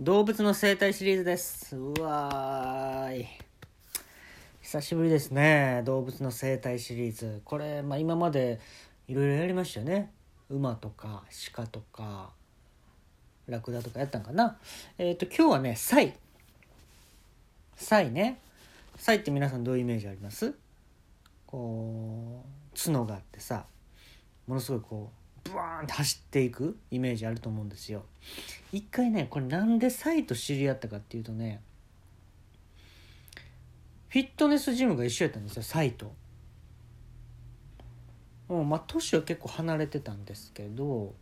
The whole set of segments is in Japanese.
動物の生態シリーズです。うわーい。久しぶりですね。動物の生態シリーズ。これ、まあ、今までいろいろやりましたよね。馬とか鹿とかラクダとかやったんかな。えっ、ー、と今日はねサイ。サイね。サイって皆さんどういうイメージあります？こう角があってさものすごいこうブワーンって走っていくイメージあると思うんですよ。一回ねこれなんでサイと知り合ったかっていうとねフィットネスジムが一緒やったんですよサイと。うんまあ年は結構離れてたんですけど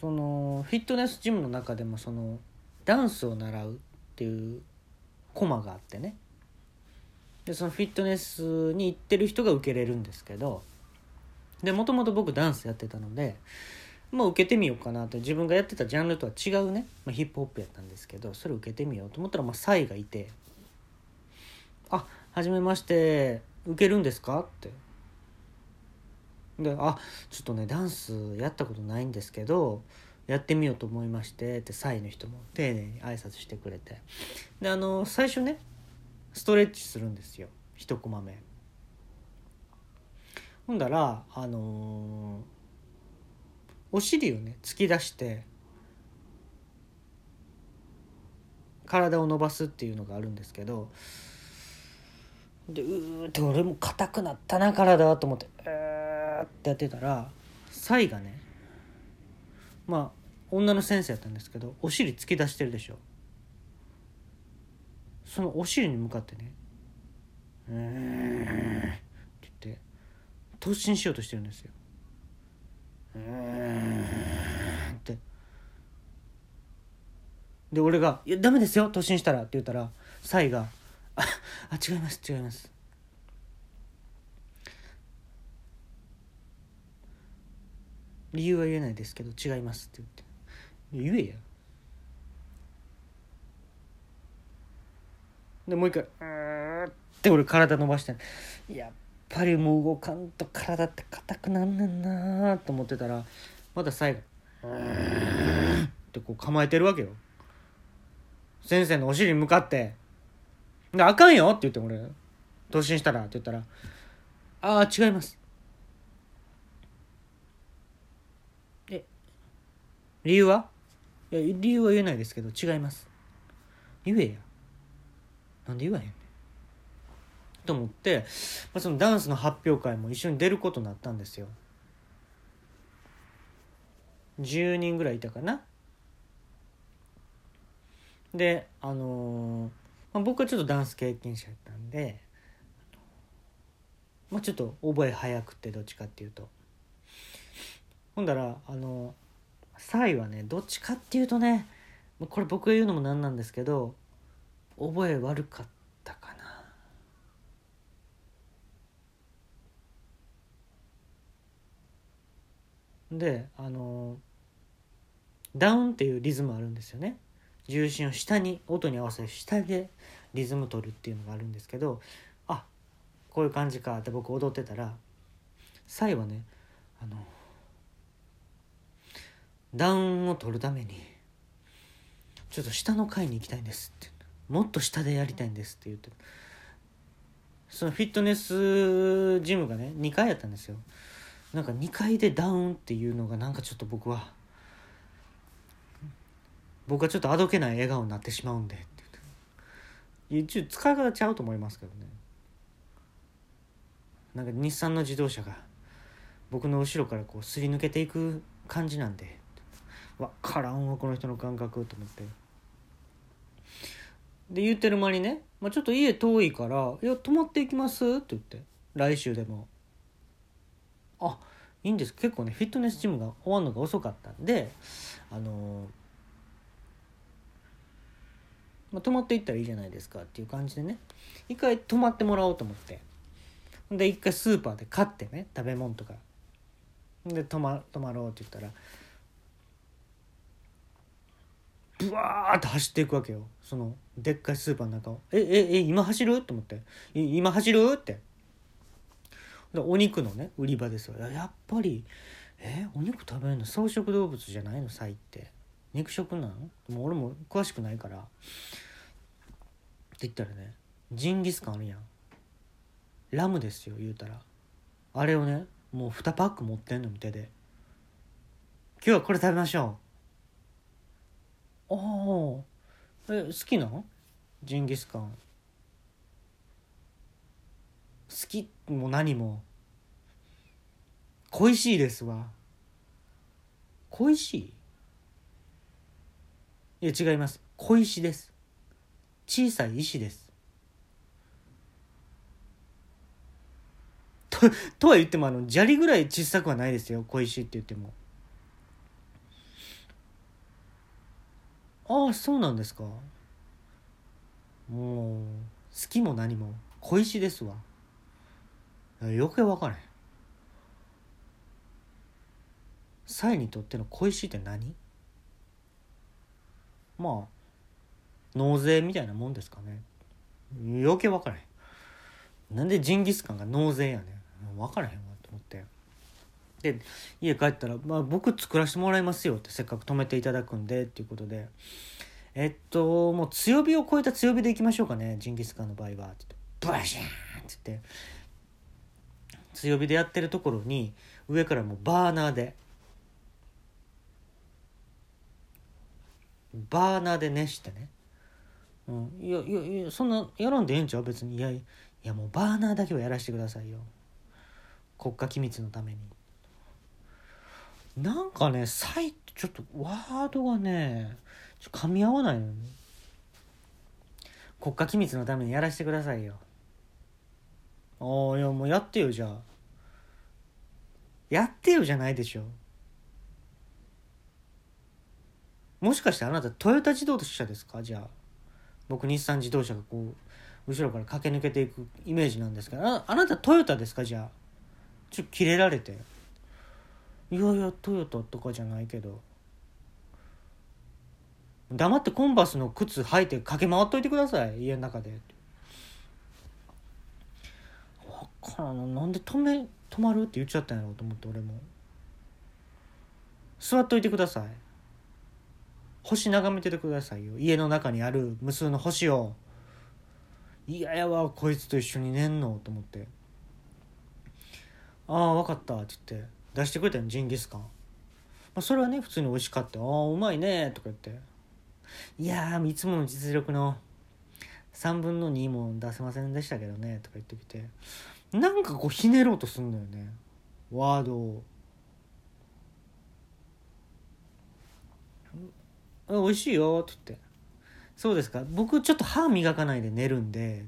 そのフィットネスジムの中でもそのダンスを習うっていうコマがあってね。でそのフィットネスに行ってる人が受けれるんですけどでもともと僕ダンスやってたのでまあ受けてみようかなと。自分がやってたジャンルとは違うね、まあ、ヒップホップやったんですけどそれ受けてみようと思ったらまあサイがいて「あはじめまして。受けるんですか?」って。で「あちょっとねダンスやったことないんですけどやってみようと思いまして」ってサイの人も丁寧に挨拶してくれて。であの最初ねストレッチするんですよ。1コマ目。ほんだらあのー、お尻をね突き出して体を伸ばすっていうのがあるんですけどでうーって俺も硬くなったな体と思ってえーってやってたらサイがねまあ女の先生やったんですけどお尻突き出してるでしょ。そのお尻に向かってね「うん」突進しようとしてるんですよ。って。で俺が「いやダメですよ突進したら」って言ったらサイが「ああ違います違います」理由は言えないですけど違いますって言って。言えや。でもう一回「うん」って俺体伸ばして「やっぱりもう動かんと体って硬くなんねんなと思ってたらまた最後ってこう構えてるわけよ。先生のお尻に向かって「あかんよ」って言って俺突進したらって言ったら「ああ違います」え理由は？いや理由は言えないですけど違います。言えや。なんで言わへんと思って、まあ、そのダンスの発表会も一緒に出ることになったんですよ。10人ぐらいいたかな。であのー、まあ、僕はちょっとダンス経験者やったんで、まあ、ちょっと覚え早くってどっちかっていうと。ほんだらあのサイはねどっちかっていうとねこれ僕が言うのもなんなんですけど覚え悪かったかなであのダウンっていうリズムあるんですよね。重心を下に音に合わせて下でリズム取るっていうのがあるんですけどあこういう感じかって僕踊ってたらサイはねあのダウンを取るためにちょっと下の階に行きたいんですって。もっと下でやりたいんですって言ってそのフィットネスジムがね2階やったんですよ。なんか2階でダウンっていうのがなんかちょっと僕は僕はちょっとあどけない笑顔になってしまうんでって言って使い方ちゃうと思いますけどね。なんか日産の自動車が僕の後ろからこうすり抜けていく感じなんで分からんわこの人の感覚と思って。で言ってる間にね、まあ、ちょっと家遠いから「いや泊まっていきます」って言って。来週でも。あいいんです。結構ねフィットネスジムが終わるのが遅かったんであのまあ、泊まっていったらいいじゃないですかっていう感じでね。一回泊まってもらおうと思って。で一回スーパーで買ってね食べ物とか。で泊ま泊まろうって言ったらブワーって走っていくわけよ。そのでっかいスーパーの中を「えええ今走る?」と思って「今走る?」って。お肉のね売り場ですよ。やっぱりえお肉食べるの？草食動物じゃないの？サイって。肉食なんもう俺も詳しくないから。って言ったらねジンギスカンあるやん。ラムですよ言うたら。あれをねもう2パック持ってんの手で。今日はこれ食べましょう。ああえ好きなんジンギスカン。好きも何も。恋しいですわ。恋しい？いや違います。小石です。小さい石です。ととは言ってもあの砂利ぐらい小さくはないですよ。小石って言っても。ああそうなんですか。もう好きも何も。小石ですわ。余計分からへん。サイにとっての小石って何？まあ納税みたいなもんですかね。余計分からへん。なんでジンギスカンが納税やねん。分からへんわと思って。で家帰ったら、まあ、僕作らせてもらいますよってせっかく止めていただくんでっていうことで。えっともう強火を超えた強火でいきましょうかねジンギスカンの場合は。って言ってバシーンって言って。強火でやってるところに上からもうバーナーでバーナーで熱してね、うん、いやいやいやそんなやらんでええんちゃう？別に。いやいやもうバーナーだけはやらせてくださいよ。国家機密のために。なんかねサイトちょっとワードがね噛み合わないのよ国家機密のためにやらせてくださいよ。ああいやもうやってよじゃあ。やってよじゃないでしょ。もしかしてあなたトヨタ自動車ですか？じゃあ。僕日産自動車がこう後ろから駆け抜けていくイメージなんですけど。あなたトヨタですか？じゃあ。ちょっとキレられて。いやいやトヨタとかじゃないけど。黙ってコンバースの靴履いて駆け回っといてください。家の中で。分からんなんで止め止まるって言っちゃったんやろうと思って俺も。座っといてください。星眺めててくださいよ。家の中にある無数の星を。嫌やわこいつと一緒に寝んのと思って。ああ分かったって言って。出してくれたよジンギスカン、まあ、それはね普通に美味しかった。ああうまいねとか言って。いやいつもの実力の3分の2も出せませんでしたけどねとか言ってきて。なんかこうひねろうとすんだよね。ワードを。美味しいよ」って言って「そうですか。僕ちょっと歯磨かないで寝るんで。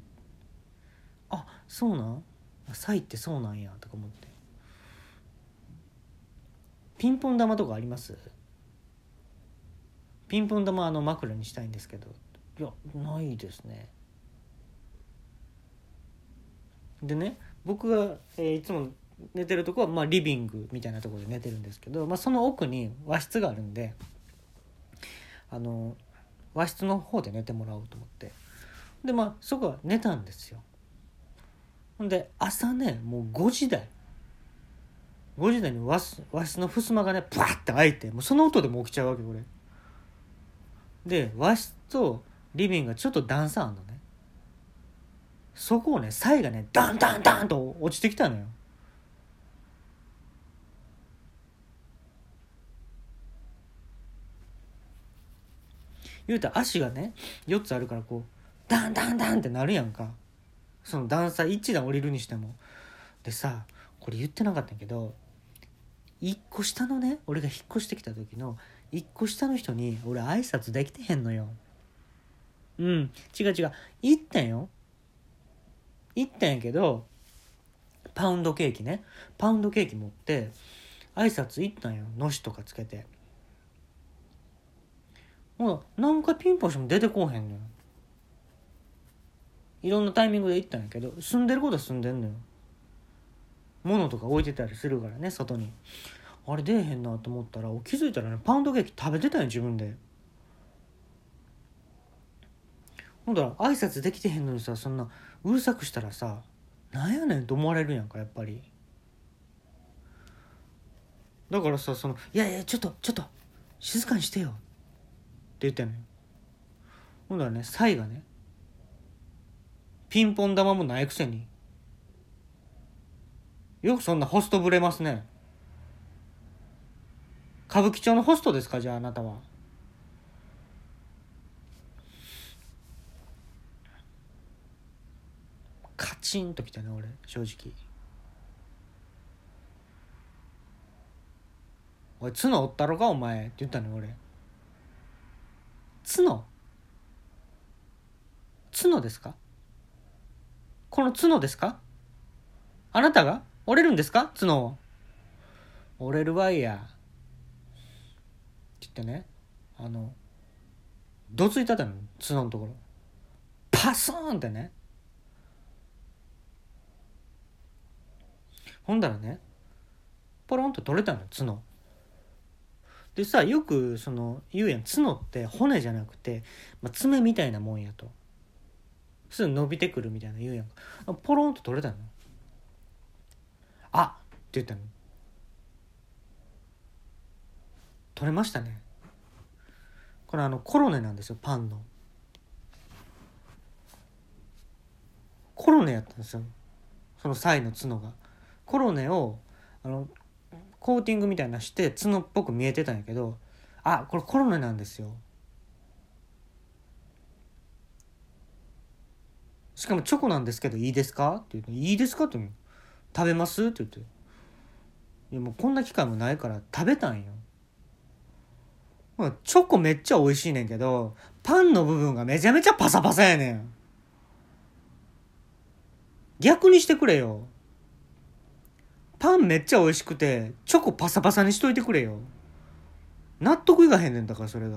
あそうなん？サイってそうなんや」とか思って。ピンポン玉とかあります？ピンポン玉あの枕にしたいんですけど。いやないですね。でね僕が、えー、いつも寝てるとこは、まあ、リビングみたいなところで寝てるんですけど、まあ、その奥に和室があるんであの和室の方で寝てもらおうと思って。でまあそこは寝たんですよ。ほんで朝ねもう5時台。5時台に和和室の襖がねプワッて開いてもうその音でも起きちゃうわけ俺で和室とリビングがちょっと段差あんの。そこをねサイがねダンダンダンと落ちてきたのよ。言うたら足がね4つあるからこうダンダンダンってなるやんか。その段差一段降りるにしても。でさこれ言ってなかったけど1個下のね俺が引っ越してきた時の1個下の人に俺挨拶できてへんのよ。うん違う違う。行ったんよ。行ったんやけどパウンドケーキね。パウンドケーキ持って挨拶行ったんよ。のしとかつけて。ほら何回ピンポンしても出てこうへんのよ。いろんなタイミングで行ったんやけど住んでることは住んでんのよ。物とか置いてたりするからね外に。あれ出えへんなと思ったら気づいたらねパウンドケーキ食べてたんよ自分で。ほんだら挨拶できてへんのにさそんなうるさくしたらさなんやねんと思われるやんかやっぱり。だからさその「いやいやちょっとちょっと静かにしてよ」って言ったのよ。ほんだらねサイがねピンポン玉もないくせによくそんなホストぶれますね。歌舞伎町のホストですかじゃああなたは。カチンときたね俺。正直「おい角おったろかお前」って言ったの俺。角？角ですか？この角ですか？あなたが？折れるんですか？角を。折れるわいや。って言ってね。あのどついたたの角のところ。パスーンってね。ほんだらねポロンと取れたの角。でさよくその言うやん角って骨じゃなくて、まあ、爪みたいなもんやと。すぐ伸びてくるみたいな言うやんか。ポロンと取れたのあって言ったの取れましたね。これあのコロネなんですよパンの。コロネやったんですよ。そのサイの角が。コロネをあのコーティングみたいなして角っぽく見えてたんやけどあこれコロネなんですよ。しかもチョコなんですけどいいですか？って言うて「いいですか?」って言う食べます?」って言って「いやもうこんな機会もないから食べたんよ」チョコめっちゃ美味しいねんけどパンの部分がめちゃめちゃパサパサやねん。逆にしてくれよ。パンめっちゃ美味しくてチョコパサパサにしといてくれよ納得いかへんねんだからそれが。